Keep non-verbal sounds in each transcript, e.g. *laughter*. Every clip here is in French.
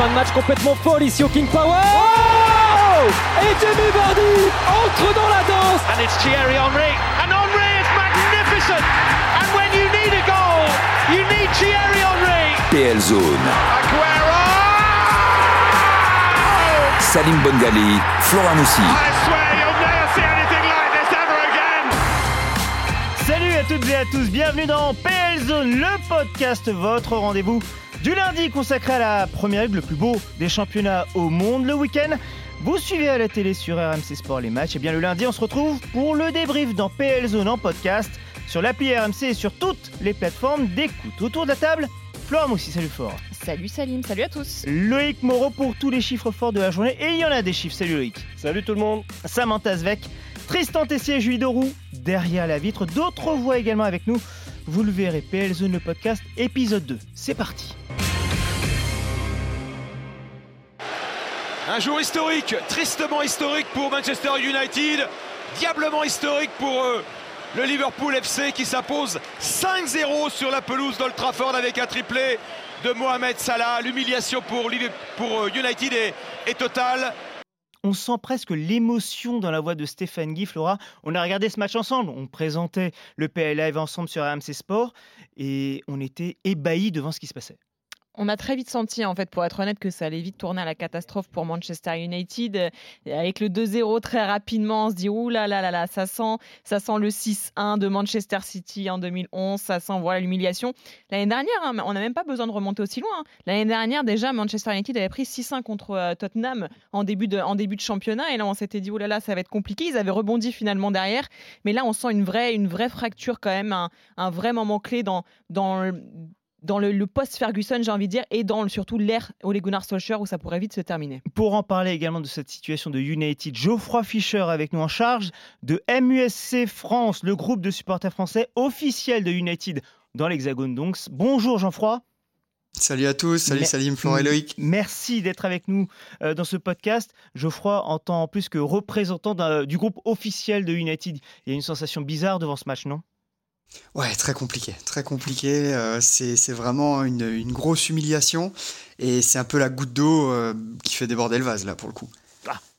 fin de match complètement folle ici au King Power. Oh Et Jamie Vardy entre dans la danse. And it's Thierry Henry. And Henry is magnificent. And when you need a goal, you need Thierry Henry. PL Zone. Aguero! Salim Bongali, Florent Moussi. I swear you'll never see anything like this ever again. Salut à toutes et à tous, bienvenue dans PL Zone, le podcast, votre rendez-vous du lundi consacré à la première ligue, le plus beau des championnats au monde le week-end. Vous suivez à la télé sur RMC Sport les matchs, et bien le lundi on se retrouve pour le débrief dans PL Zone en podcast sur l'appli RMC et sur toutes les plateformes d'écoute. Autour de la table, Florent Moussi, salut Florent. Salut Salim, salut à tous. Loïc Moreau pour tous les chiffres forts de la journée, et il y en a des chiffres, salut Loïc. Salut tout le monde. Samantha Zvek, Tristan Tessier Julie Doroux derrière la vitre. D'autres voix également avec nous. Vous le verrez, PL Zone le podcast, épisode 2. C'est parti. Un jour historique, tristement historique pour Manchester United, diablement historique pour euh, le Liverpool FC qui s'impose 5-0 sur la pelouse d'Old Trafford avec un triplé de Mohamed Salah. L'humiliation pour euh, United est, est totale. On sent presque l'émotion dans la voix de Stéphane Guy, Flora. On a regardé ce match ensemble. On présentait le PL Live ensemble sur RMC Sport et on était ébahis devant ce qui se passait. On a très vite senti, en fait, pour être honnête, que ça allait vite tourner à la catastrophe pour Manchester United. Avec le 2-0 très rapidement, on se dit ouh là là là là, ça sent, ça sent le 6-1 de Manchester City en 2011, ça sent voilà l'humiliation. L'année dernière, hein, on n'a même pas besoin de remonter aussi loin. hein. L'année dernière, déjà, Manchester United avait pris 6-1 contre euh, Tottenham en début de, championnat, et là, on s'était dit ouh là là, ça va être compliqué. Ils avaient rebondi finalement derrière, mais là, on sent une vraie, une vraie fracture quand même, un, un vrai moment clé dans, dans le- dans le, le post-Ferguson, j'ai envie de dire, et dans le- surtout l'ère Ole Gunnar Solskjaer où ça pourrait vite se terminer. Pour en parler également de cette situation de United, Geoffroy Fischer avec nous en charge de MUSC France, le groupe de supporters français officiel de United dans l'Hexagone donc. Bonjour Geoffroy. Salut à tous, salut Mais- Salim, Florent et Loïc. Merci d'être avec nous euh, dans ce podcast. Geoffroy, en tant plus que représentant d'un- du groupe officiel de United, il y a une sensation bizarre devant ce match, non? Ouais, très compliqué, très compliqué. euh, c'est c'est vraiment une, une grosse humiliation et c'est un peu la goutte d'eau euh, qui fait déborder le vase là pour le coup.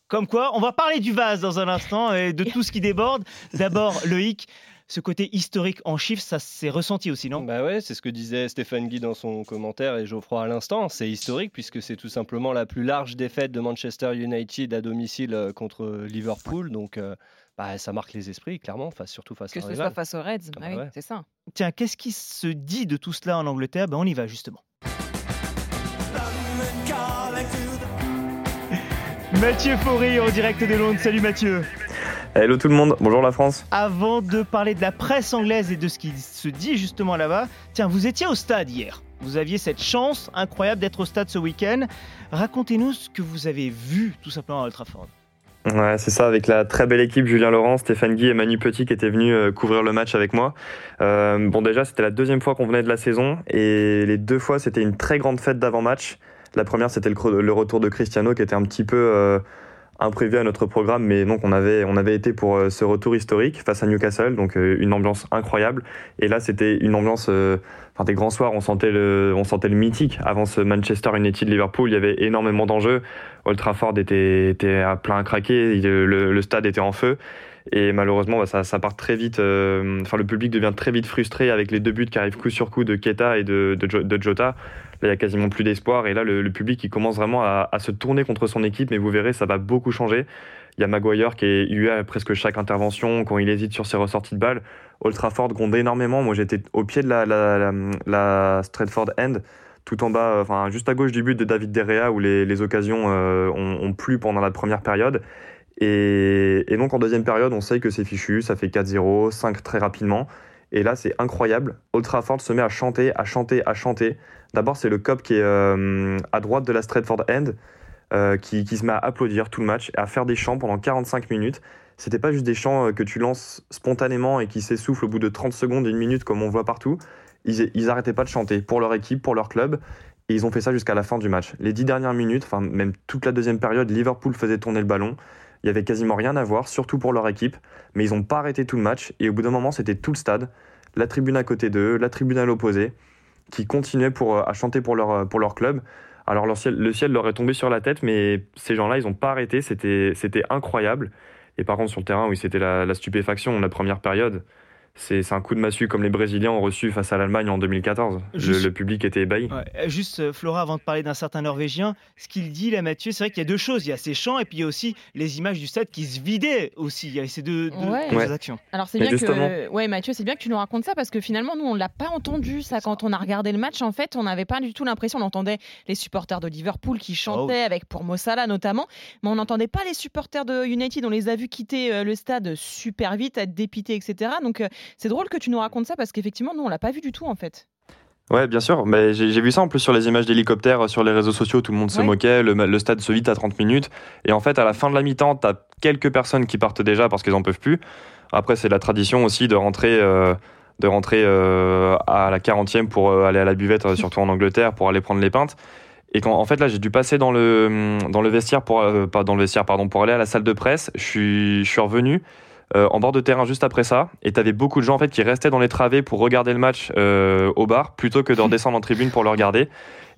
Comme quoi, on va parler du vase dans un instant et de tout ce qui déborde. D'abord, *laughs* Loïc, ce côté historique en chiffres, ça s'est ressenti aussi, non? Bah ouais, c'est ce que disait Stéphane Guy dans son commentaire et Geoffroy à l'instant. C'est historique puisque c'est tout simplement la plus large défaite de Manchester United à domicile euh, contre Liverpool. Donc euh, bah, ça marque les esprits, clairement, face, surtout face Que à un ce rival. soit face aux Reds, Ah bah bah oui, ouais. c'est ça. Tiens, qu'est-ce qui se dit de tout cela en Angleterre? Ben, On y va justement. *laughs* Mathieu Faury en direct de Londres. Salut Mathieu. Hello tout le monde, bonjour la France. Avant de parler de la presse anglaise et de ce qui se dit justement là-bas, tiens, vous étiez au stade hier. Vous aviez cette chance incroyable d'être au stade ce week-end. Racontez-nous ce que vous avez vu tout simplement à Old Trafford. Ouais, c'est ça, avec la très belle équipe Julien Laurent, Stéphane Guy et Manu Petit qui étaient venus euh, couvrir le match avec moi. Euh, bon déjà, c'était la deuxième fois qu'on venait de la saison et les deux fois, c'était une très grande fête d'avant-match. La première, c'était le, retour de Cristiano qui était un petit peu euh, imprévu à notre programme, mais donc on avait, on avait été pour euh, ce retour historique face à Newcastle, donc euh, une ambiance incroyable. Et là, c'était une ambiance, enfin des grands soirs, on sentait le, on sentait le mythique. Avant ce Manchester United Liverpool, il y avait énormément d'enjeux. Old Trafford était, à plein craquer, le, stade était en feu. Et malheureusement, bah, ça, part très vite. euh, Enfin, le public devient très vite frustré avec les deux buts qui arrivent coup sur coup de Keta et de, de, Jo- de Jota. Là, il y a quasiment plus d'espoir. Et là, le, public, il commence vraiment à, se tourner contre son équipe. Mais vous verrez, ça va beaucoup changer. Il y a Maguire qui est hué à presque chaque intervention quand il hésite sur ses ressorties de balles. Old Trafford gronde énormément. Moi, j'étais au pied de la, la, la, la Stratford End, tout en bas, euh, enfin, juste à gauche du but de David Derrea, où les, occasions euh, ont, plu pendant la première période. Et, donc, en deuxième période, on sait que c'est fichu. Ça fait 4-0, 5 très rapidement. Et là, c'est incroyable. Old Trafford se met à chanter, à chanter, à chanter. D'abord, c'est le cop qui est euh, à droite de la Stratford End qui, se met à applaudir tout le match à faire des chants pendant 45 minutes. C'était pas juste des chants que tu lances spontanément et qui s'essoufflent au bout de 30 secondes, une minute, comme on voit partout. Ils, ils arrêtaient pas de chanter pour leur équipe, pour leur club. Et ils ont fait ça jusqu'à la fin du match. Les dix dernières minutes, enfin même toute la deuxième période, Liverpool faisait tourner le ballon. Il y avait quasiment rien à voir, surtout pour leur équipe. Mais ils n'ont pas arrêté tout le match. Et au bout d'un moment, c'était tout le stade, la tribune à côté d'eux, la tribune à l'opposé, qui continuaient pour, euh, à chanter pour leur, pour leur club. Alors le ciel, le ciel leur est tombé sur la tête, mais ces gens-là, ils n'ont pas arrêté. C'était incroyable. Et par contre, sur le terrain, oui, c'était la, la, stupéfaction, la première période c'est un coup de massue comme les Brésiliens ont reçu face à l'Allemagne en 2014. le, public était ébahi. Euh, juste, euh, Flora, avant de parler d'un certain Norvégien, ce qu'il dit là, Mathieu, c'est vrai qu'il y a deux choses. Il y a ces chants et puis il y a aussi les images du stade qui se vidaient aussi. Il y a ces deux, actions. Alors c'est bien que, ouais, Mathieu, c'est bien que tu nous racontes ça parce que finalement, nous, on l'a pas entendu ça quand on a regardé le match. En fait, on n'avait pas du tout l'impression. On entendait les supporters de Liverpool qui chantaient oh. avec pour Mossala notamment, mais on n'entendait pas les supporters de United. On les a vus quitter euh, le stade super vite, être dépités, etc. Donc c'est drôle que tu nous raconte ça parce qu'effectivement, nous, on l'a pas vu du tout en fait. Ouais, bien sûr. Mais j'ai vu ça en plus sur les images d'hélicoptères sur les réseaux sociaux. Tout le monde se moquait. Le, stade se vide à 30 minutes. Et en fait, à la fin de la mi-temps, tu as quelques personnes qui partent déjà parce qu'ils n'en peuvent plus. Après, c'est la tradition aussi de rentrer, euh, de rentrer euh, à la 40e pour euh, aller à la buvette, surtout en Angleterre, pour aller prendre les pintes. Et quand, en fait, là, j'ai dû passer dans le, dans le vestiaire pour, pas dans le vestiaire, pardon, pour aller à la salle de presse. Je suis, je suis revenu. Euh, en bord de terrain juste après ça. Et tu avais beaucoup de gens en fait qui restaient dans les travées pour regarder le match euh, au bar plutôt que de redescendre en tribune pour le regarder.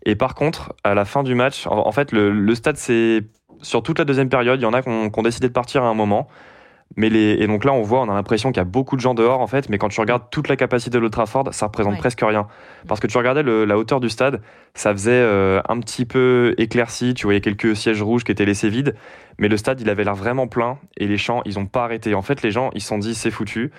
Et par contre, à la fin du match, en, fait, le, stade, c'est sur toute la deuxième période, il y en a qui ont, décidé de partir à un moment. Mais les, et donc là, on voit, on a l'impression qu'il y a beaucoup de gens dehors, en fait, mais quand tu regardes toute la capacité de l'Old Trafford, ça représente presque rien. Parce que tu regardais la hauteur du stade, ça faisait euh, un petit peu éclairci, tu voyais quelques sièges rouges qui étaient laissés vides, mais le stade, il avait l'air vraiment plein, et les champs, ils n'ont pas arrêté. En fait, les gens, ils se sont dit, c'est foutu.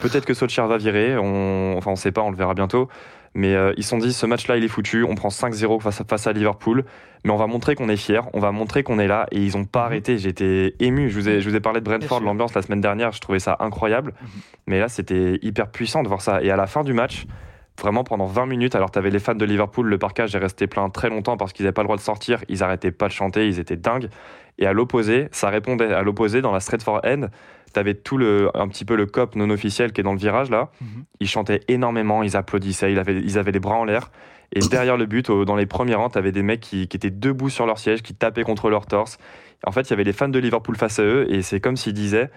Peut-être que Solskjaer va virer, on... enfin, on sait pas, on le verra bientôt. Mais euh, ils se sont dit, ce match-là, il est foutu, on prend 5-0 face à, face à Liverpool, mais on va montrer qu'on est fier, on va montrer qu'on est là, et ils n'ont pas mhm. arrêté. J'étais ému, je vous, ai, je vous ai parlé de Brentford, l'ambiance la semaine dernière, je trouvais ça incroyable, mhm. mais là, c'était hyper puissant de voir ça. Et à la fin du match, vraiment pendant 20 minutes, alors tu avais les fans de Liverpool, le parcage est resté plein très longtemps parce qu'ils n'avaient pas le droit de sortir, ils arrêtaient pas de chanter, ils étaient dingues. Et à l'opposé, ça répondait à l'opposé dans la for End, tu avais tout le, un petit peu le cop non officiel qui est dans le virage là. Mhm. Ils chantaient énormément, ils applaudissaient, ils avaient, ils avaient les bras en l'air. Et *coughs* derrière le but, dans les premiers rangs, tu avais des mecs qui, qui, étaient debout sur leur siège, qui tapaient contre leur torse. En fait, il y avait les fans de Liverpool face à eux, et c'est comme s'ils disaient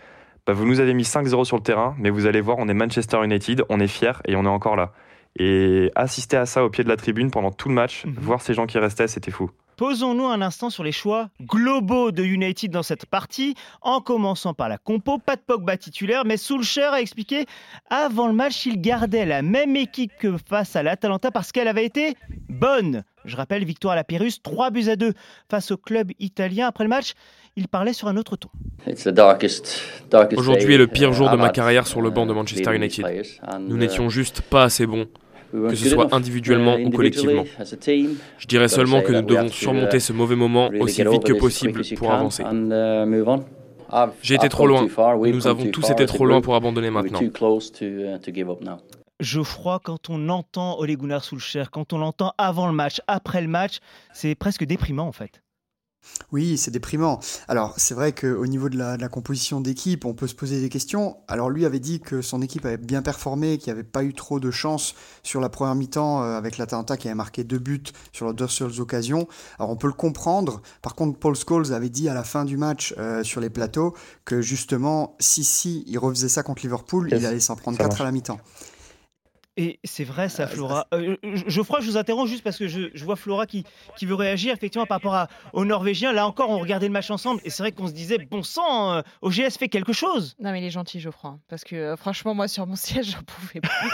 bah, Vous nous avez mis 5-0 sur le terrain, mais vous allez voir, on est Manchester United, on est fiers et on est encore là. Et assister à ça au pied de la tribune pendant tout le match, mhm. voir ces gens qui restaient, c'était fou. Posons-nous un instant sur les choix globaux de United dans cette partie, en commençant par la compo. Pas de Pogba titulaire, mais Solskjaer a expliqué avant le match il gardait la même équipe que face à l'Atalanta parce qu'elle avait été bonne. Je rappelle, victoire à la Pyrrhus, 3 buts à 2 face au club italien. Après le match, il parlait sur un autre ton. Aujourd'hui est le pire jour de ma carrière sur le banc de Manchester United. Nous n'étions juste pas assez bons que ce soit individuellement ou collectivement. Je dirais seulement que nous devons surmonter ce mauvais moment aussi vite que possible pour avancer. J'ai été trop loin. Nous avons tous été trop loin pour abandonner maintenant. Geoffroy, quand on entend Ole Gunnar Solskjaer, quand on l'entend avant le match, après le match, c'est presque déprimant en fait. Oui, c'est déprimant. Alors, c'est vrai qu'au niveau de la, composition d'équipe, on peut se poser des questions. Alors, lui avait dit que son équipe avait bien performé, qu'il n'y avait pas eu trop de chance sur la première mi-temps euh, avec l'Atalanta qui avait marqué deux buts sur deux seules occasions. Alors, on peut le comprendre. Par contre, Paul Scholes avait dit à la fin du match euh, sur les plateaux que justement, si, si, il refaisait ça contre Liverpool, il allait s'en prendre quatre à la mi-temps. Et c'est vrai ça, ah, Flora. Euh, Geoffroy, je vous interromps juste parce que je, vois Flora qui, qui, veut réagir effectivement par rapport à, aux Norvégiens. Là encore, on regardait le match ensemble et c'est vrai qu'on se disait, bon sang, euh, OGS fait quelque chose. Non, mais il est gentil, Geoffroy. Parce que euh, franchement, moi, sur mon *laughs* siège, j'en pouvais plus.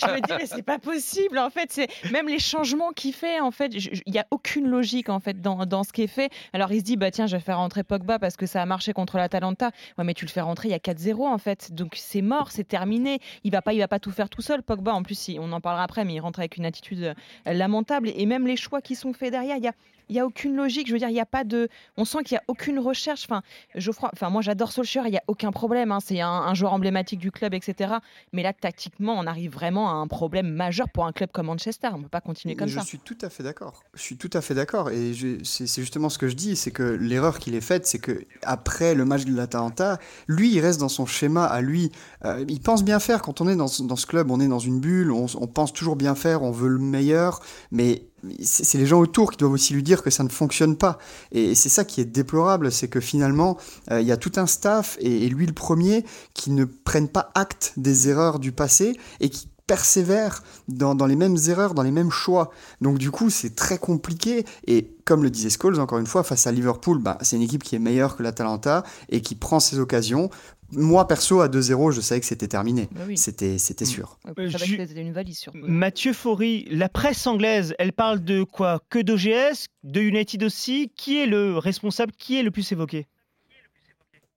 je me dis, mais c'est pas possible. En fait, c'est même les changements qu'il fait, en fait, il n'y a aucune logique en fait dans, dans ce qui est fait. Alors, il se dit, bah tiens, je vais faire rentrer Pogba parce que ça a marché contre l'Atalanta. Ouais, mais tu le fais rentrer, il y a 4-0 en fait. Donc, c'est mort, c'est terminé. Il va pas, il va pas tout faire tout seul, Pogba. En plus, on en parlera après, mais il rentre avec une attitude euh, lamentable. Et même les choix qui sont faits derrière, il y a, il y a aucune logique. Je veux dire, il y a pas de. On sent qu'il y a aucune recherche. Enfin, Geoffroy, enfin, moi, j'adore Solskjaer. Il y a aucun problème. Hein. C'est un, joueur emblématique du club, etc. Mais là, tactiquement, on arrive vraiment à un problème majeur pour un club comme Manchester. On ne peut pas continuer comme ça. Je suis tout à fait d'accord. Je suis tout à fait d'accord. Et c'est justement ce que je dis, c'est que l'erreur qu'il est faite, c'est que après le match de l'Atalanta, lui, il reste dans son schéma à lui. Euh, il pense bien faire. Quand on est dans, dans, ce club, on est dans une bulle. On, on pense toujours bien faire. On veut le meilleur. Mais c'est les gens autour qui doivent aussi lui dire que ça ne fonctionne pas. Et c'est ça qui est déplorable, c'est que finalement, euh, il y a tout un staff, et, lui le premier, qui ne prennent pas acte des erreurs du passé et qui persévère dans, dans, les mêmes erreurs, dans les mêmes choix. Donc du coup, c'est très compliqué. Et comme le disait Scholes, encore une fois, face à Liverpool, bah, c'est une équipe qui est meilleure que l'Atalanta et qui prend ses occasions. Moi, perso, à 2-0, je savais que c'était terminé. Bah c'était, c'était sûr. Ouais, une valise, surtout. Mathieu Faury, la presse anglaise, elle parle de quoi? Que d'OGS De United aussi? Qui est le responsable? Qui est le plus évoqué?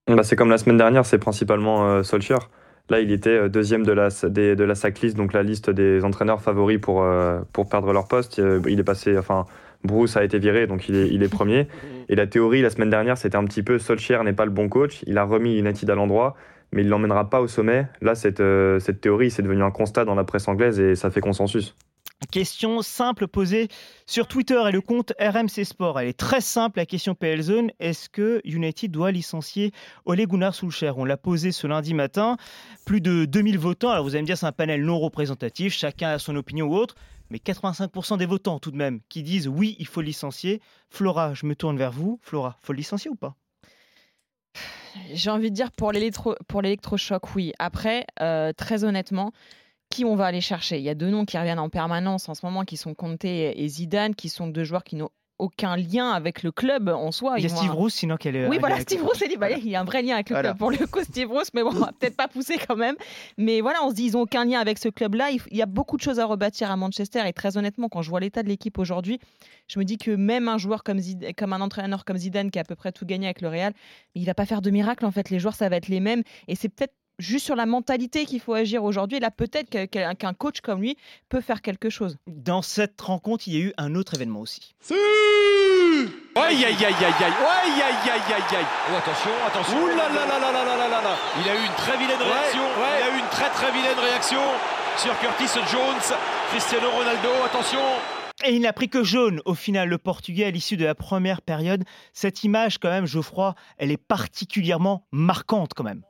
Bah, C'est comme la semaine dernière, c'est principalement euh, Solskjaer. Là, il était euh, deuxième de la, des, de la SAC donc la liste des entraîneurs favoris pour, euh, pour perdre leur poste. Euh, il est passé, enfin, Bruce a été viré, donc il est, premier. Et la théorie, la semaine dernière, c'était un petit peu Solskjaer n'est pas le bon coach. Il a remis United à l'endroit, mais il ne l'emmènera pas au sommet. Là, cette, cette théorie, c'est devenu un constat dans la presse anglaise et ça fait consensus. Question simple posée sur Twitter et le compte RMC Sport. Elle est très simple, la question PL Zone. Est-ce que United doit licencier Ole Gunnar Solskjaer? On l'a posé ce lundi matin. Plus de 2000 votants. Alors vous allez me dire, c'est un panel non représentatif. Chacun a son opinion ou autre. Mais 85% des votants tout de même qui disent oui, il faut licencier. Flora, je me tourne vers vous. Flora, faut licencier ou pas? J'ai envie de dire pour l'électrochoc, oui. Après, euh, très honnêtement, qui on va aller chercher? Il y a deux noms qui reviennent en permanence en ce moment, qui sont Conte et Zidane, qui sont deux joueurs qui n'ont aucun lien avec le club en soi. Il y a Steve Bruce, sinon qu'elle est. Oui, voilà, Steve Bruce, il y a un vrai lien avec le club pour le coup, Steve Bruce, mais bon, on va *laughs* peut-être pas pousser quand même. Mais voilà, on se dit, ils n'ont aucun lien avec ce club-là. Il y a beaucoup de choses à rebâtir à Manchester, et très honnêtement, quand je vois l'état de l'équipe aujourd'hui, je me dis que même un joueur comme, comme un entraîneur comme Zidane, qui a à peu près tout gagné avec le Real, il va pas faire de miracle. En fait, les joueurs, ça va être les mêmes, et c'est peut-être juste sur la mentalité qu'il faut agir aujourd'hui. Là, peut-être qu'un coach comme lui peut faire quelque chose. Dans cette rencontre, il y a eu un autre événement aussi. Si Aïe aïe aïe aïe aïe aïe aïe aïe aïe aïe Oh attention, attention Ouh là là là là là là là là Il a eu une très vilaine réaction Il a eu une très très vilaine réaction sur Curtis Jones, Cristiano Ronaldo, attention et il n'a pris que jaune au final, le Portugais, à l'issue de la première période. Cette image, quand même, Geoffroy, elle est particulièrement marquante, quand même.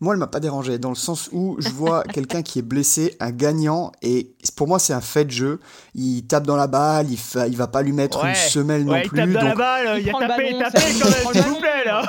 Moi, elle m'a pas dérangé dans le sens où je vois *laughs* quelqu'un qui est blessé, un gagnant, et pour moi, c'est un fait de jeu. Il tape dans la balle, il, fa... il va pas lui mettre une semelle non plus. Il tape dans la balle, il, a tapé, il tapé quand même, s'il vous plaît, là.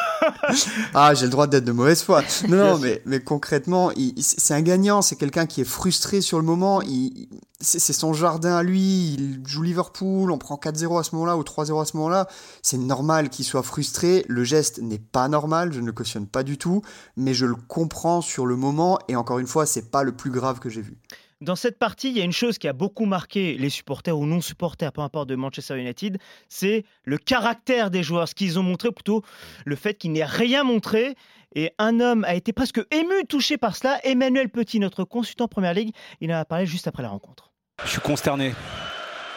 *laughs* ah, j'ai le droit d'être de mauvaise foi. Non, non, mais, mais concrètement, c'est un gagnant, c'est quelqu'un qui est frustré sur le moment. Il, c'est son jardin à lui, il joue Liverpool, on prend 4-0 à ce moment-là ou 3-0 à ce moment-là. C'est normal qu'il soit frustré. Le geste n'est pas normal, je ne le cautionne pas du tout, mais je le comprends sur le moment et encore une fois, c'est pas le plus grave que j'ai vu. Dans cette partie, il y a une chose qui a beaucoup marqué les supporters ou non supporters, peu importe de Manchester United, c'est le caractère des joueurs, ce qu'ils ont montré, plutôt le fait qu'ils n'aient rien montré. Et un homme a été presque ému, touché par cela. Emmanuel Petit, notre consultant Première Ligue, il en a parlé juste après la rencontre. Je suis consterné.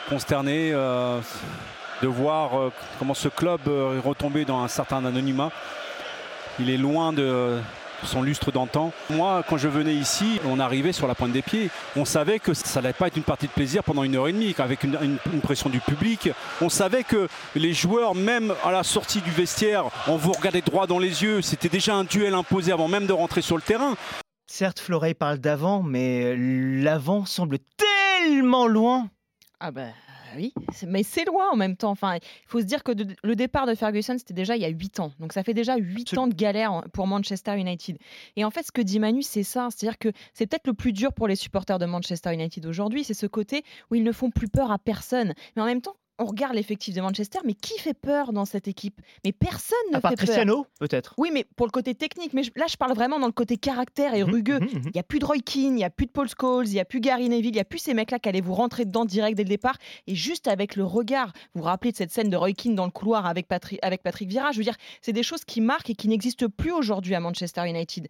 Consterné euh, de voir euh, comment ce club euh, est retombé dans un certain anonymat. Il est loin de son lustre d'antan. Moi, quand je venais ici, on arrivait sur la pointe des pieds. On savait que ça n'allait pas être une partie de plaisir pendant une heure et demie, avec une, pression du public. On savait que les joueurs, même à la sortie du vestiaire, on vous regardait droit dans les yeux. C'était déjà un duel imposé avant même de rentrer sur le terrain. Certes, Floreil parle d'avant, mais l'avant semble tellement loin. Ah ben oui, mais c'est loin en même temps. Enfin, il faut se dire que le départ de Ferguson, c'était déjà il y a 8 ans. Donc ça fait déjà 8 ans de galère pour Manchester United. Et en fait, ce que dit Manu, c'est ça. C'est-à-dire que c'est peut-être le plus dur pour les supporters de Manchester United aujourd'hui. C'est ce côté où ils ne font plus peur à personne. Mais en même temps, on regarde l'effectif de Manchester, mais qui fait peur dans cette équipe? Mais personne ne à part fait Cristiano, peut-être. Oui, mais pour le côté technique. Mais là, je parle vraiment dans le côté caractère et mhm, rugueux. Mhm, mhm. Il n'y a plus de Roy Keane, il n'y a plus de Paul Scholes, il n'y a plus Gary Neville, il n'y a plus ces mecs-là qui allaient vous rentrer dedans direct dès le départ. Et juste avec le regard, vous vous rappelez de cette scène de Roy Keane dans le couloir avec Patrick, avec Patrick Vieira. Je veux dire, c'est des choses qui marquent et qui n'existent plus aujourd'hui à Manchester United.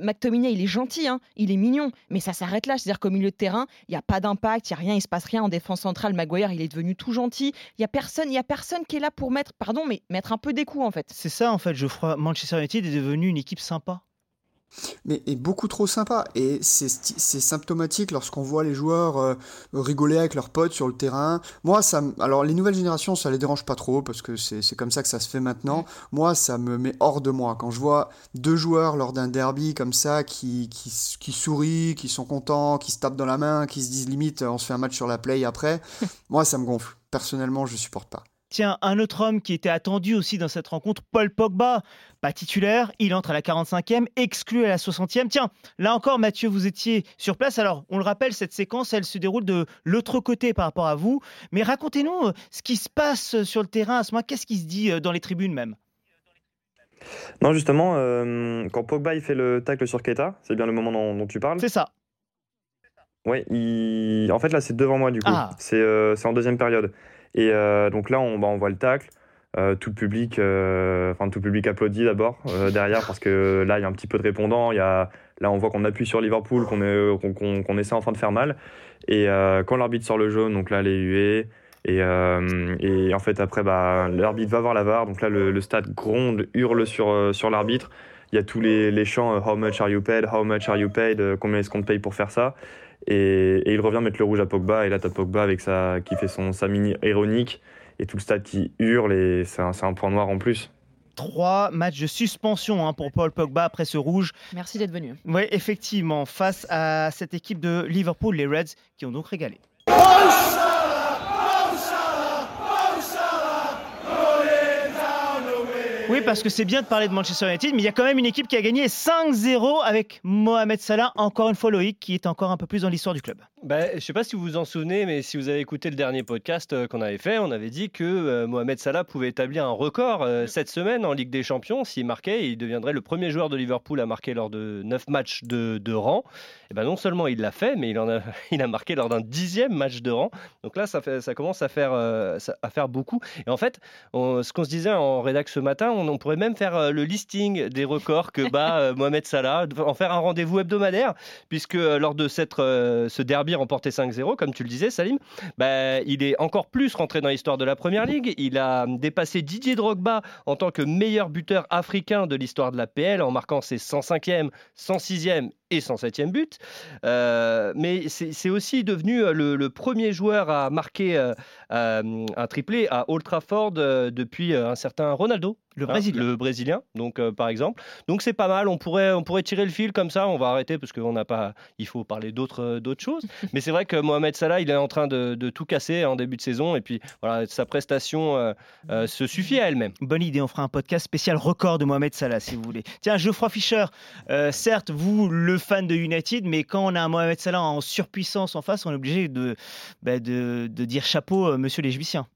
McTominay, il est gentil, hein, il est mignon, mais ça s'arrête là. C'est-à-dire qu'au milieu de terrain, il n'y a pas d'impact, il n'y a rien, il se passe rien en défense centrale. Maguire, il est devenu tout gentil. Il n'y a personne il n'y a personne qui est là pour mettre, pardon, mais mettre un peu des coups en fait. C'est ça en fait, je crois. Manchester United est devenu une équipe sympa. Mais est beaucoup trop sympa. Et c'est symptomatique lorsqu'on voit les joueurs euh, rigoler avec leurs potes sur le terrain. Moi, ça, alors les nouvelles générations, ça les dérange pas trop parce que c'est comme ça que ça se fait maintenant. Moi, ça me met hors de moi quand je vois deux joueurs lors d'un derby comme ça qui, qui, qui sourient, qui sont contents, qui se tapent dans la main, qui se disent limite on se fait un match sur la play après. *laughs* moi, ça me gonfle personnellement, je supporte pas. Tiens, un autre homme qui était attendu aussi dans cette rencontre, Paul Pogba, pas titulaire, il entre à la 45e, exclu à la 60e. Tiens, là encore, Mathieu, vous étiez sur place. Alors, on le rappelle, cette séquence, elle se déroule de l'autre côté par rapport à vous. Mais racontez-nous euh, ce qui se passe sur le terrain à ce moment. Qu'est-ce qui se dit euh, dans les tribunes même? Non, justement, euh, quand Pogba il fait le tacle sur Keita, c'est bien le moment dont, tu parles. C'est ça. Oui, il... en fait, là, c'est devant moi, du coup. Ah. C'est en deuxième période. Et euh, donc là, on, bah, on voit le tacle. Euh, tout le public, euh, enfin tout le public applaudit d'abord derrière parce que là il y a un petit peu de répondants. Il y a, là on voit qu'on appuie sur Liverpool, qu'on est, qu'on essaie enfin de faire mal. Et quand l'arbitre sort le jaune, donc là les huées. Et, et en fait après bah, l'arbitre va voir la VAR. Donc là le, stade gronde, hurle sur, sur l'arbitre. Il y a tous les, les chants How much are you paid? How much are you paid? Combien est-ce qu'on te paye pour faire ça? Et, il revient mettre le rouge à Pogba. Et là, t'as Pogba avec sa, qui fait son, sa mini ironique. Et tout le stade qui hurle. Et c'est un, un, point noir en plus. Trois matchs de suspension hein, pour Paul Pogba après ce rouge. Merci d'être venu. Oui, effectivement, face à cette équipe de Liverpool, les Reds, qui ont donc régalé. Oui, parce que c'est bien de parler de Manchester United, mais il y a quand même une équipe qui a gagné 5-0 avec Mohamed Salah, encore une fois Loïc, qui est encore un peu plus dans l'histoire du club. Bah, je ne sais pas si vous vous en souvenez, mais si vous avez écouté le dernier podcast euh, qu'on avait fait, on avait dit que euh, Mohamed Salah pouvait établir un record euh, cette semaine en Ligue des Champions. S'il marquait, il deviendrait le premier joueur de Liverpool à marquer lors de 9 matchs de, rang. Et ben non seulement il l'a fait, mais il, en a, *laughs* il a marqué lors d'un dixième match de rang. Donc là, ça, fait, ça commence à faire, à faire beaucoup. Et en fait, ce qu'on se disait en rédac ce matin, on, pourrait même faire euh, le listing des records que bat euh, Mohamed Salah, en faire un rendez-vous hebdomadaire, puisque euh, lors de ce derby remporté 5-0, comme tu le disais, Salim, bah, il est encore plus rentré dans l'histoire de la Première Ligue. Il a dépassé Didier Drogba en tant que meilleur buteur africain de l'histoire de la PL en marquant ses 105e, 106e et 107e but. mais c'est aussi devenu le, premier joueur à marquer un triplé à Old Trafford depuis un certain Ronaldo. Le hein, Brésilien. le Brésilien, donc par exemple. Donc c'est pas mal. On pourrait, on pourrait tirer le fil comme ça. On va arrêter parce qu'on n'a pas. Il faut parler d'autres, d'autres choses. *laughs* Mais c'est vrai que Mohamed Salah, il est en train de, tout casser en début de saison. Et puis voilà, sa prestation se suffit à elle-même. Bonne idée. On fera un podcast spécial record de Mohamed Salah si vous voulez. Tiens, Geoffroy Fischer. certes, vous le fan de United, mais quand on a un Mohamed Salah en surpuissance en face, on est obligé de, bah, de, de, dire chapeau, monsieur les Juiciens.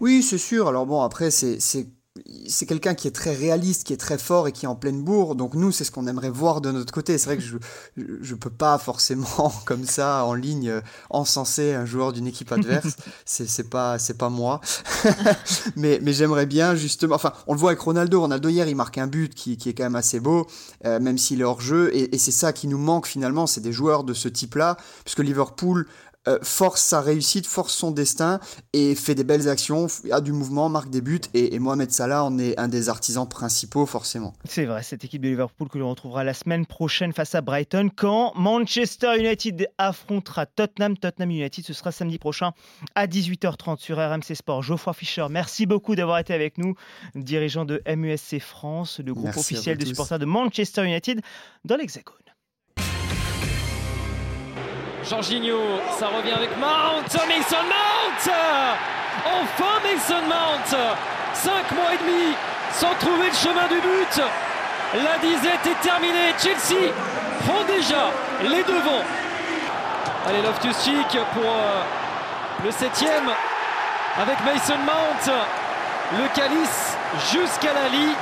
Oui, c'est sûr. Alors bon, après, c'est c'est quelqu'un qui est très réaliste, qui est très fort et qui est en pleine bourre. Donc nous, c'est ce qu'on aimerait voir de notre côté. C'est vrai que je je peux pas forcément *laughs* comme ça en ligne encenser un joueur d'une équipe adverse. *laughs* c'est c'est pas c'est pas moi. *laughs* mais mais j'aimerais bien justement. Enfin, on le voit avec Ronaldo. Ronaldo hier, il marque un but qui, qui est quand même assez beau, euh, même s'il est hors jeu. Et, et c'est ça qui nous manque finalement. C'est des joueurs de ce type-là, puisque Liverpool euh, force sa réussite, force son destin et fait des belles actions, a du mouvement, marque des buts et, Mohamed Salah en est un des artisans principaux forcément. C'est vrai, cette équipe de Liverpool que l'on retrouvera la semaine prochaine face à Brighton quand Manchester United affrontera Tottenham. Tottenham United, ce sera samedi prochain à 18h30 sur RMC Sport. Geoffroy Fischer, merci beaucoup d'avoir été avec nous, dirigeant de MUSC France, le groupe officiel des supporters de Manchester United dans l'Hexagone. Jorginho, ça revient avec Mount, Mason Mount Enfin Mason Mount Cinq mois et demi sans trouver le chemin du but. La disette est terminée. Chelsea prend déjà les devants. Allez, Loftus-Cheek pour euh, le septième avec Mason Mount. Le calice jusqu'à la lie.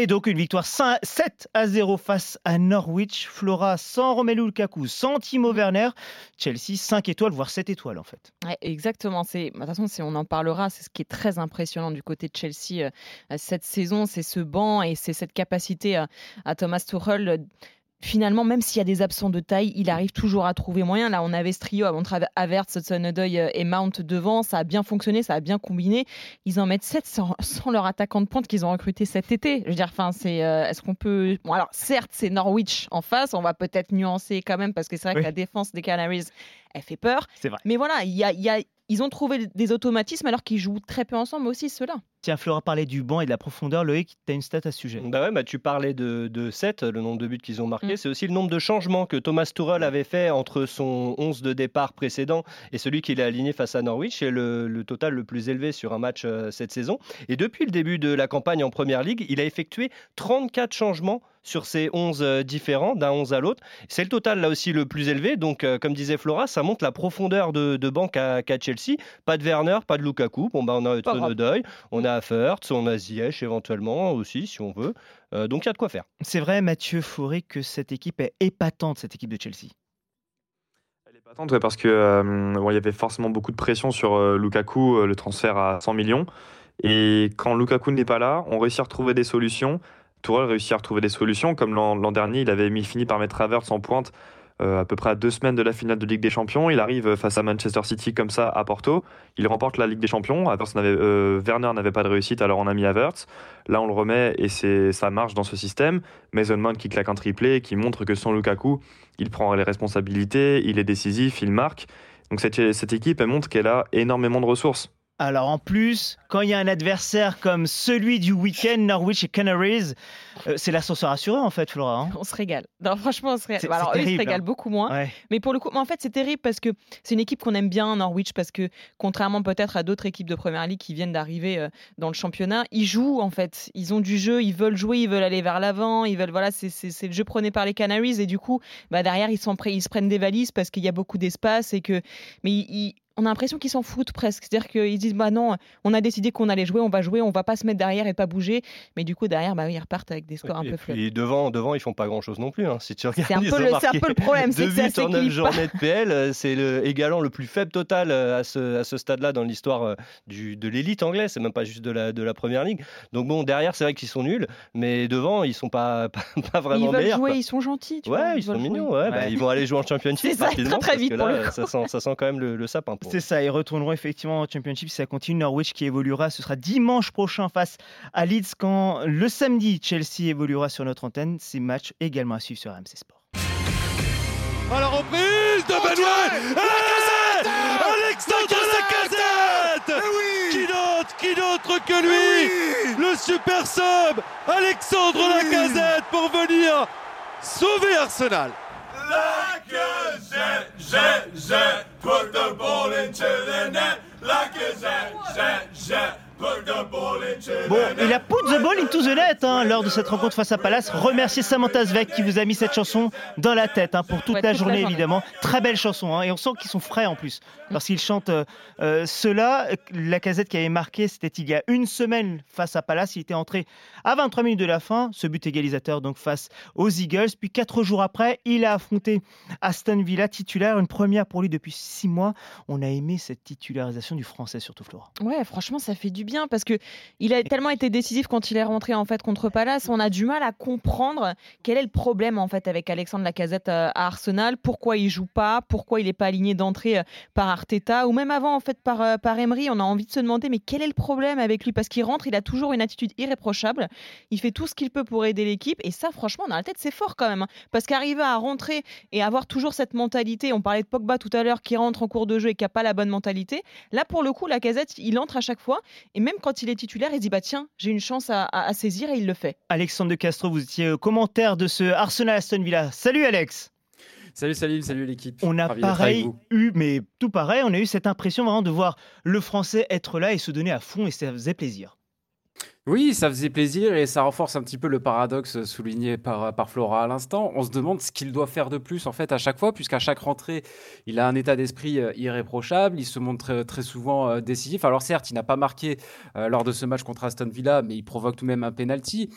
Et donc une victoire 7 à 0 face à Norwich. Flora sans Romelu Lukaku, sans Timo Werner. Chelsea 5 étoiles, voire 7 étoiles en fait. exactement. C'est, de toute façon, on en parlera. C'est ce qui est très impressionnant du côté de Chelsea euh, cette saison. C'est ce banc et c'est cette capacité à, à Thomas Tuchel finalement, même s'il y a des absents de taille, il arrive toujours à trouver moyen. Là, on avait ce trio avant Avert, Sonodoy euh, et Mount devant. Ça a bien fonctionné, ça a bien combiné. Ils en mettent 7 *laughs* sans, leur attaquant de pointe qu'ils ont recruté cet été. Je veux dire, enfin, c'est, euh, est-ce qu'on peut. Bon, alors, certes, c'est Norwich en face. On va peut-être nuancer quand même parce que c'est vrai que la défense des Canaries, elle fait peur. C'est vrai. Mais voilà, il y a, y a, ils ont trouvé des automatismes alors qu'ils jouent très peu ensemble aussi, ceux-là. Tiens, Flora parlait du banc et de la profondeur. Loïc, tu as une stat à ce sujet. Bah ouais, bah tu parlais de, de 7, le nombre de buts qu'ils ont marqués. Mm. C'est aussi le nombre de changements que Thomas Tuchel avait fait entre son 11 de départ précédent et celui qu'il a aligné face à Norwich. C'est le, le, total le plus élevé sur un match euh, cette saison. Et depuis le début de la campagne en Première Ligue, il a effectué 34 changements sur ces 11 euh, différents, d'un 11 à l'autre. C'est le total là aussi le plus élevé. Donc, euh, comme disait Flora, ça montre la profondeur de, de banque à, Chelsea. Pas de Werner, pas de Lukaku. Bon, bah, on a Hudson on a Furtz, on a Ziyech éventuellement aussi, si on veut. Euh, donc, il y a de quoi faire. C'est vrai, Mathieu Fauré, que cette équipe est épatante, cette équipe de Chelsea. Elle est épatante, parce que il y avait forcément beaucoup de pression sur Lukaku, le transfert à 100 millions. Et quand Lukaku n'est pas là, on réussit à retrouver des solutions. Tourelle réussit à retrouver des solutions. Comme l'an dernier, il avait mis, fini par mettre Havertz en pointe euh, à peu près à deux semaines de la finale de Ligue des Champions. Il arrive face à Manchester City comme ça à Porto. Il remporte la Ligue des Champions. Euh, Werner n'avait pas de réussite, alors on a mis Havertz. Là, on le remet et ça marche dans ce système. Mason Mount qui claque un triplé, qui montre que sans Lukaku, il prend les responsabilités, il est décisif, il marque. Donc cette, cette équipe, elle montre qu'elle a énormément de ressources. Alors en plus, quand il y a un adversaire comme celui du week-end, Norwich et Canaries, euh, c'est l'ascenseur assuré en fait, Flora. Hein. on se régale. Non, franchement, on se régale. Alors eux, ils se régalent hein. beaucoup moins. Mais pour le coup, en fait, c'est terrible parce que c'est une équipe qu'on aime bien, Norwich, parce que contrairement peut-être à d'autres équipes de Première Ligue qui viennent d'arriver euh, dans le championnat, ils jouent en fait. Ils ont du jeu, ils veulent jouer, ils veulent aller vers l'avant, ils veulent voilà, c'est le jeu prôné par les Canaries et du coup, bah, derrière ils sont prêts, ils se prennent des valises parce qu'il y a beaucoup d'espace et que, mais ils on a l'impression qu'ils s'en foutent presque. C'est-à-dire qu'ils disent bah non, on a décidé qu'on allait jouer, on va jouer, on va pas se mettre derrière et pas bouger. Mais du coup derrière, bah ils repartent avec des scores un peu flous. Et devant, devant, ils font pas grand-chose non plus. Hein. Si tu regardes, c'est un, peu le, un peu le problème. *laughs* C'est que ça en 9 journées de PL, euh, c'est le, égalant le plus faible total euh, à ce, à ce stade-là dans l'histoire euh, de l'élite anglaise. C'est même pas juste de la, de la première ligue. Donc bon, derrière, c'est vrai qu'ils sont nuls, mais devant, ils sont pas, *laughs* pas, vraiment ils veulent meilleurs. Jouer, Ils sont gentils. Tu ouais, vois, ils, sont mignons. Ouais, bah, ils vont aller jouer en *laughs* championship. C'est ça, très, très vite. ça, sent, ça sent quand même le, sapin. C'est ça, ils retourneront effectivement au Championship si ça continue. Norwich qui évoluera, ce sera dimanche prochain face à Leeds quand le samedi Chelsea évoluera sur notre antenne. Ces matchs également à suivre sur RMC Sport. À la reprise de Benoît Alexandre Lacazette eh Qui d'autre Qui d'autre que lui eh Le super sub Alexandre eh Lacazette pour venir sauver Arsenal like a jet, jet, jet, put the ball into the net, like a jet, jet, jet. Bon, il a put the ball into the net hein, lors de cette rencontre face à Palace. Remerciez Samantha Zvek qui vous a mis cette chanson dans la tête hein, pour toute, la, journée, évidemment. Très belle chanson hein, et on sent qu'ils sont frais en plus parce qu'ils chantent euh, euh, cela. La casette qui avait marqué, c'était il y a une semaine face à Palace. Il était entré à 23 minutes de la fin, ce but égalisateur donc face aux Eagles. Puis quatre jours après, il a affronté Aston Villa titulaire, une première pour lui depuis six mois. On a aimé cette titularisation du français surtout Flora. Ouais, franchement, ça fait du bien parce que il a tellement été décisif quand il est rentré en fait contre Palace. On a du mal à comprendre quel est le problème en fait avec Alexandre Lacazette euh, à Arsenal. Pourquoi il joue pas? Pourquoi il n'est pas aligné d'entrée euh, par Arteta? Ou même avant en fait par euh, par Emery On a envie de se demander mais quel est le problème avec lui? Parce qu'il rentre, il a toujours une attitude irréprochable. Il fait tout ce qu'il peut pour aider l'équipe et ça franchement dans la tête c'est fort quand même hein. parce qu'arriver à rentrer et avoir toujours cette mentalité. On parlait de Pogba tout à l'heure qui rentre en cours de jeu et qui a pas la bonne mentalité. Là pour le coup Lacazette il entre à chaque fois et même quand il est titulaire, il dit bah tiens, j'ai une chance à, saisir et il le fait. Alexandre de Castro, vous étiez au commentaire de ce Arsenal Aston Villa. Salut Alex. Salut Salim, salut l'équipe. On a pareil eu, mais tout pareil, on a eu cette impression vraiment de voir le Français être là et se donner à fond et ça faisait plaisir. Oui, ça faisait plaisir et ça renforce un petit peu le paradoxe souligné par, par Flora à l'instant. On se demande ce qu'il doit faire de plus en fait à chaque fois, puisqu'à chaque rentrée, il a un état d'esprit euh, irréprochable, il se montre très, souvent euh, décisif. Alors certes, il n'a pas marqué euh, lors de ce match contre Aston Villa, mais il provoque tout de même un penalty.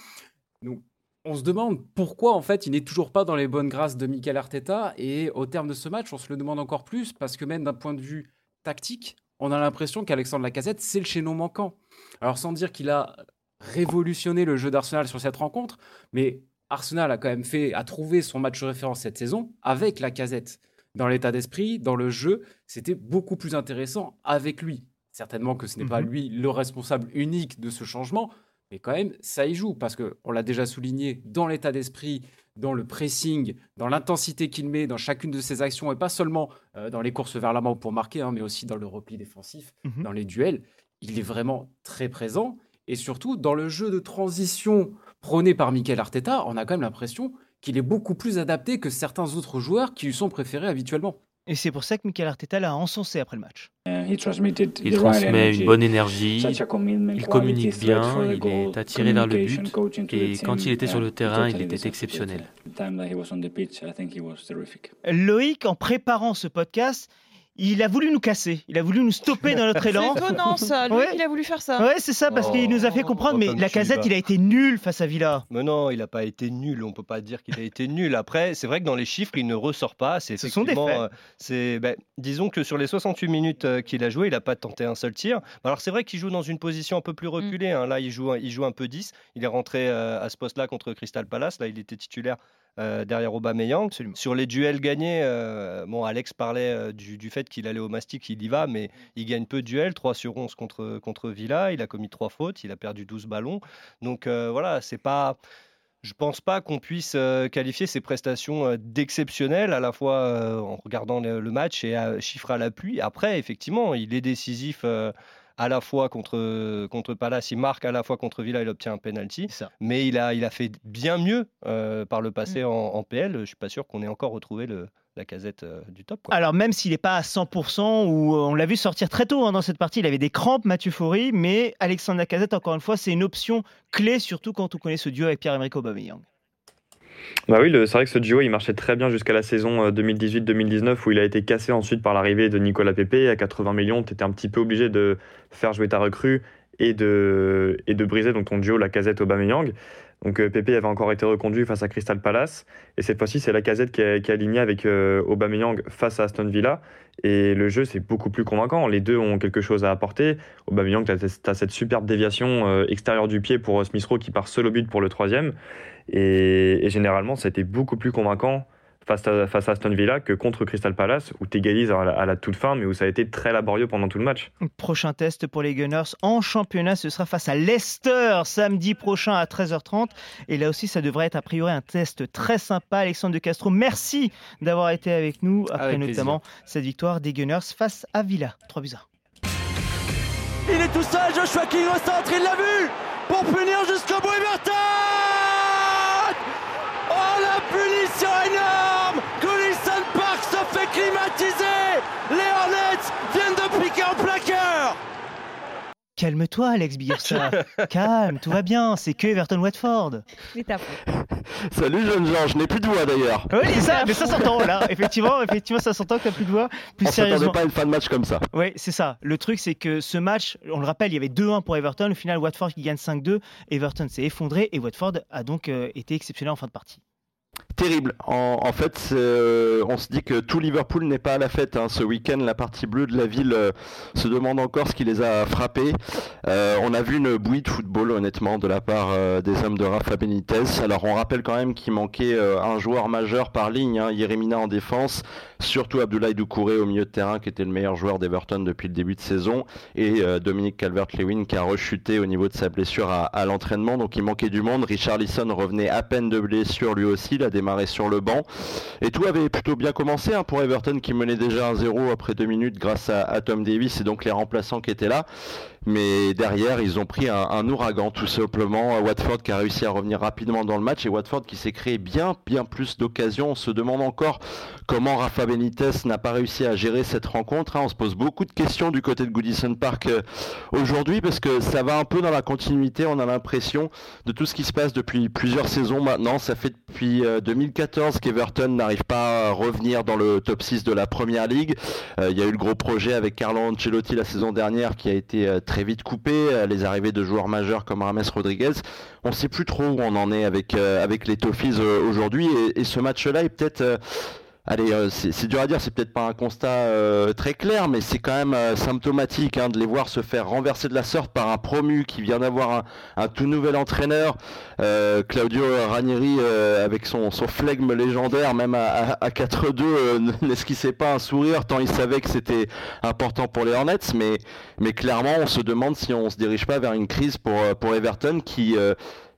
Donc on se demande pourquoi en fait il n'est toujours pas dans les bonnes grâces de Mikel Arteta et au terme de ce match, on se le demande encore plus parce que même d'un point de vue tactique, on a l'impression qu'Alexandre Lacazette, c'est le chaînon manquant. Alors sans dire qu'il a révolutionner le jeu d'Arsenal sur cette rencontre, mais Arsenal a quand même fait, a trouvé son match de référence cette saison avec la casette. Dans l'état d'esprit, dans le jeu, c'était beaucoup plus intéressant avec lui. Certainement que ce n'est pas mhm. lui le responsable unique de ce changement, mais quand même, ça y joue, parce qu'on l'a déjà souligné, dans l'état d'esprit, dans le pressing, dans l'intensité qu'il met dans chacune de ses actions, et pas seulement euh, dans les courses vers l'avant pour marquer, hein, mais aussi dans le repli défensif, mhm. dans les duels, il est vraiment très présent. Et surtout, dans le jeu de transition prôné par Mikel Arteta, on a quand même l'impression qu'il est beaucoup plus adapté que certains autres joueurs qui lui sont préférés habituellement. Et c'est pour ça que Mikel Arteta l'a encensé après le match. Il transmet une bonne énergie, il communique bien, il est attiré vers le but et quand il était sur le terrain, il était exceptionnel. Loïc, en préparant ce podcast, il a voulu nous casser, il a voulu nous stopper dans notre élan. C'est étonnant ça, lui, il a voulu faire ça. Ouais, c'est ça, parce qu'il nous a fait comprendre, mais la casette, il a été nul face à Villa. Mais non, il n'a pas été nul, on peut pas dire qu'il a été nul. Après, c'est vrai que dans les chiffres, il ne ressort pas. C'est Ce sont des faits. euh, ben, disons que sur les 68 minutes euh, qu'il a joué, il n'a pas tenté un seul tir. Alors c'est vrai qu'il joue dans une position un peu plus reculée. hein. Là, il joue, il joue un peu 10. Il est rentré euh, à ce poste-là contre Crystal Palace. Là, il était titulaire euh, derrière Aubameyang. Sur les duels gagnés, euh, bon, Alex parlait euh, du, du fait qu'il allait au mastic, il y va, mais il gagne peu de duels, 3 sur 11 contre, contre Villa. Il a commis 3 fautes, il a perdu 12 ballons. Donc voilà, c'est pas. Je pense pas qu'on puisse qualifier ses prestations d'exceptionnelles, à la fois en regardant le, le match et à chiffre à l'appui. Après, effectivement, il est décisif à la fois contre, contre Palace, il marque à la fois contre Villa, il obtient un penalty. Mais il a, il a fait bien mieux euh, par le passé en, en PL. Je suis pas sûr qu'on ait encore retrouvé le, la casette euh, du top. quoi. Alors même s'il n'est pas à 100%, ou euh, on l'a vu sortir très tôt hein, dans cette partie, il avait des crampes, Mathieu Faury, mais Alexandre Lacazette, encore une fois, c'est une option clé, surtout quand on connaît ce duo avec Pierre-Emerick Aubameyang. Bah oui, c'est vrai que ce duo, il marchait très bien jusqu'à la saison euh, 2018-2019 où il a été cassé ensuite par l'arrivée de Nicolas Pepe. À 80 millions, tu étais un petit peu obligé de faire jouer ta recrue et de, et de briser donc ton duo la casette Aubameyang. Donc euh, Pepe avait encore été reconduit face à Crystal Palace et cette fois-ci c'est la casette qui est, qui alignée avec euh, Aubameyang face à Aston Villa et le jeu c'est beaucoup plus convaincant. Les deux ont quelque chose à apporter. Aubameyang, tu as, cette superbe déviation euh, extérieure du pied pour euh, Smith Rowe qui part seul au but pour le troisième et, et généralement ça a été beaucoup plus convaincant face à, face à Aston Villa que contre Crystal Palace où tu égalises à la, à la toute fin mais où ça a été très laborieux pendant tout le match. Prochain test pour les Gunners en championnat, ce sera face à Leicester samedi prochain à 13h30. Et là aussi, ça devrait être a priori un test très sympa. Alexandre de Castro, merci d'avoir été avec nous après Avec notamment cette victoire des Gunners face à Villa. 3 buts à 1. Il est tout seul, Joshua King au centre, il l'a vu pour punir jusqu'au bout Everton Calme-toi, Alex Bielsa. *laughs* Calme, tout va bien. C'est que Everton Watford. Salut jeune Jean, je n'ai plus de voix d'ailleurs. Oui, ça, mais ça s'entend là. Effectivement, effectivement, ça s'entend que t'as plus de voix. Plus On sérieusement. pas à une fin de match comme ça. Oui, c'est ça. Le truc, c'est que ce match, on le rappelle, il y avait 2-1 pour Everton. Au final, Watford qui gagne 5-2. Everton s'est effondré et Watford a donc euh, été exceptionnel en fin de partie. Terrible. En, fait, euh, on se dit que tout Liverpool n'est pas à la fête. hein. Ce week-end, la partie bleue de la ville euh, se demande encore ce qui les a frappés. Euh, on a vu une bouillie de football, honnêtement, de la part des hommes de Rafa Benitez. Alors, on rappelle quand même qu'il manquait un joueur majeur par ligne, hein, Yeremina en défense, surtout Abdoulaye Doucouré au milieu de terrain, qui était le meilleur joueur d'Everton depuis le début de saison, et Dominique Calvert-Lewin qui a rechuté au niveau de sa blessure à, l'entraînement. Donc, il manquait du monde. Richard Lisson revenait à peine de blessure lui aussi. Il a démarré sur le banc. Et tout avait plutôt bien commencé hein, pour Everton qui menait déjà 1-0 après deux minutes grâce à, à Tom Davis et donc les remplaçants qui étaient là. Mais derrière, ils ont pris un, ouragan tout simplement. Watford qui a réussi à revenir rapidement dans le match et Watford qui s'est créé bien, bien plus d'occasions. On se demande encore comment Rafa Benitez n'a pas réussi à gérer cette rencontre. hein. On se pose beaucoup de questions du côté de Goodison Park euh, aujourd'hui parce que ça va un peu dans la continuité. On a l'impression de tout ce qui se passe depuis plusieurs saisons maintenant. Ça fait depuis euh, 2014 qu'Everton n'arrive pas à revenir dans le top 6 de la Première Ligue. Euh, Il y a eu le gros projet avec Carlo Ancelotti la saison dernière qui a été euh, très vite coupé. Euh, les arrivées de joueurs majeurs comme Rames Rodriguez. On ne sait plus trop où on en est avec, euh, avec les Toffees euh, aujourd'hui. Et, et ce match-là est peut-être... Allez, euh, c'est dur à dire, c'est peut-être pas un constat euh, très clair, mais c'est quand même euh, symptomatique hein, de les voir se faire renverser de la sorte par un promu qui vient d'avoir un, tout nouvel entraîneur, Claudio Ranieri, avec son, flegme légendaire, même à, à- à 4-2, euh, *laughs* n'esquissait pas un sourire tant il savait que c'était important pour les Hornets, mais, mais clairement on se demande si on se dirige pas vers une crise pour, pour Everton qui...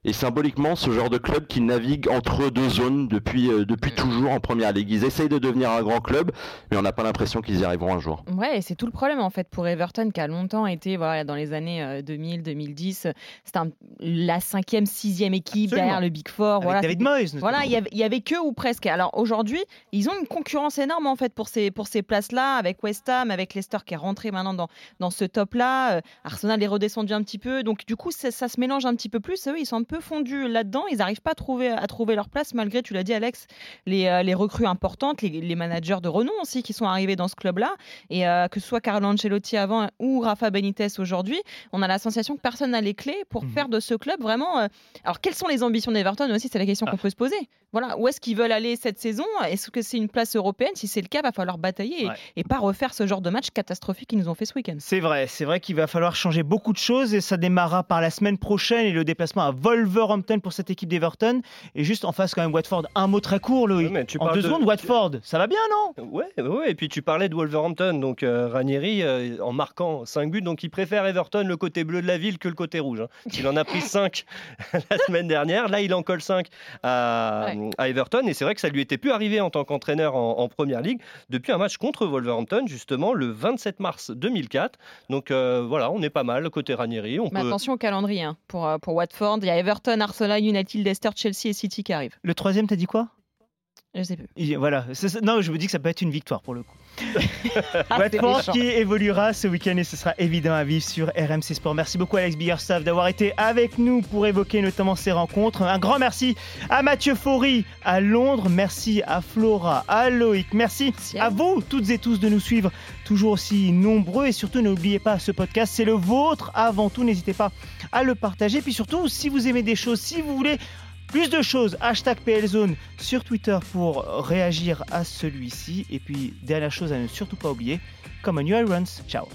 et symboliquement ce genre de club qui navigue entre deux zones depuis, euh, depuis toujours en première ligue. Ils essayent de devenir un grand club, mais on n'a pas l'impression qu'ils y arriveront un jour. Ouais, c'est tout le problème en fait pour Everton qui a longtemps été, voilà, dans les années 2000, 2010, c'était la cinquième, sixième équipe derrière le Big Four. Avec voilà, David Moyes. Voilà, il y, avait, que ou presque. Alors aujourd'hui, ils ont une concurrence énorme en fait pour ces, pour ces places-là, avec West Ham, avec Leicester qui est rentré maintenant dans, dans ce top-là. Euh, Arsenal est redescendu un petit peu, donc du coup ça, ça se mélange un petit peu plus. Eux, ils sont un peu fondus là-dedans. Ils n'arrivent pas à trouver, à trouver leur place, malgré, tu l'as dit, Alex, les, euh, les recrues importantes, les, managers de renom aussi qui sont arrivés dans ce club-là. Et euh, que ce soit Carlo Ancelotti avant ou Rafa Benitez aujourd'hui, on a la sensation que personne n'a les clés pour mhm. faire de ce club vraiment. Euh, alors, quelles sont les ambitions d'Everton? Aussi C'est la question qu'on ah. peut se poser. Voilà, où est-ce qu'ils veulent aller cette saison? Est-ce que c'est une place européenne? Si c'est le cas, va falloir batailler et, pas refaire ce genre de match catastrophique qu'ils nous ont fait ce week-end. C'est vrai, c'est vrai qu'il va falloir changer beaucoup de choses et ça démarrera par la semaine prochaine et le déplacement à Wolverhampton pour cette équipe d'Everton. Et juste en face, quand même, Watford. Un mot très court, Loïc. en deux secondes, Watford, ça va bien, non? Ouais, ouais, et puis tu parlais de Wolverhampton. Donc euh, Ranieri, euh, en marquant 5 buts, donc il préfère Everton le côté bleu de la ville que le côté rouge. Hein. Il en a pris 5 *laughs* la semaine dernière. Là, il en colle 5 à, à Everton. Et c'est vrai que ça lui était plus arrivé en tant qu'entraîneur en, première ligue depuis un match contre Wolverhampton, justement, le 27 mars 2004. Donc euh, voilà, on est pas mal côté Ranieri. On Mais attention au calendrier hein, pour, pour Watford. Il y a Everton, Arsenal, United, Leicester, Chelsea et City qui arrivent. Le troisième, t'as dit quoi? Je sais plus. Voilà. Non, je me dis que ça peut être une victoire pour le coup. *laughs* Watford qui évoluera ce week-end et ce sera évident à vivre sur RMC Sport. Merci beaucoup Alex Biggerstaff d'avoir été avec nous pour évoquer notamment ces rencontres. Un grand merci à Mathieu Faury à Londres. Merci à Flora, à Loïc. Merci, à vous toutes et tous de nous suivre toujours aussi nombreux et surtout n'oubliez pas ce podcast, c'est le vôtre avant tout. N'hésitez pas à le partager. Puis surtout, si vous aimez des choses, si vous voulez plus de choses, hashtag PLZone sur Twitter pour réagir à celui-ci. Et puis, dernière chose à ne surtout pas oublier, Common New Runs. Ciao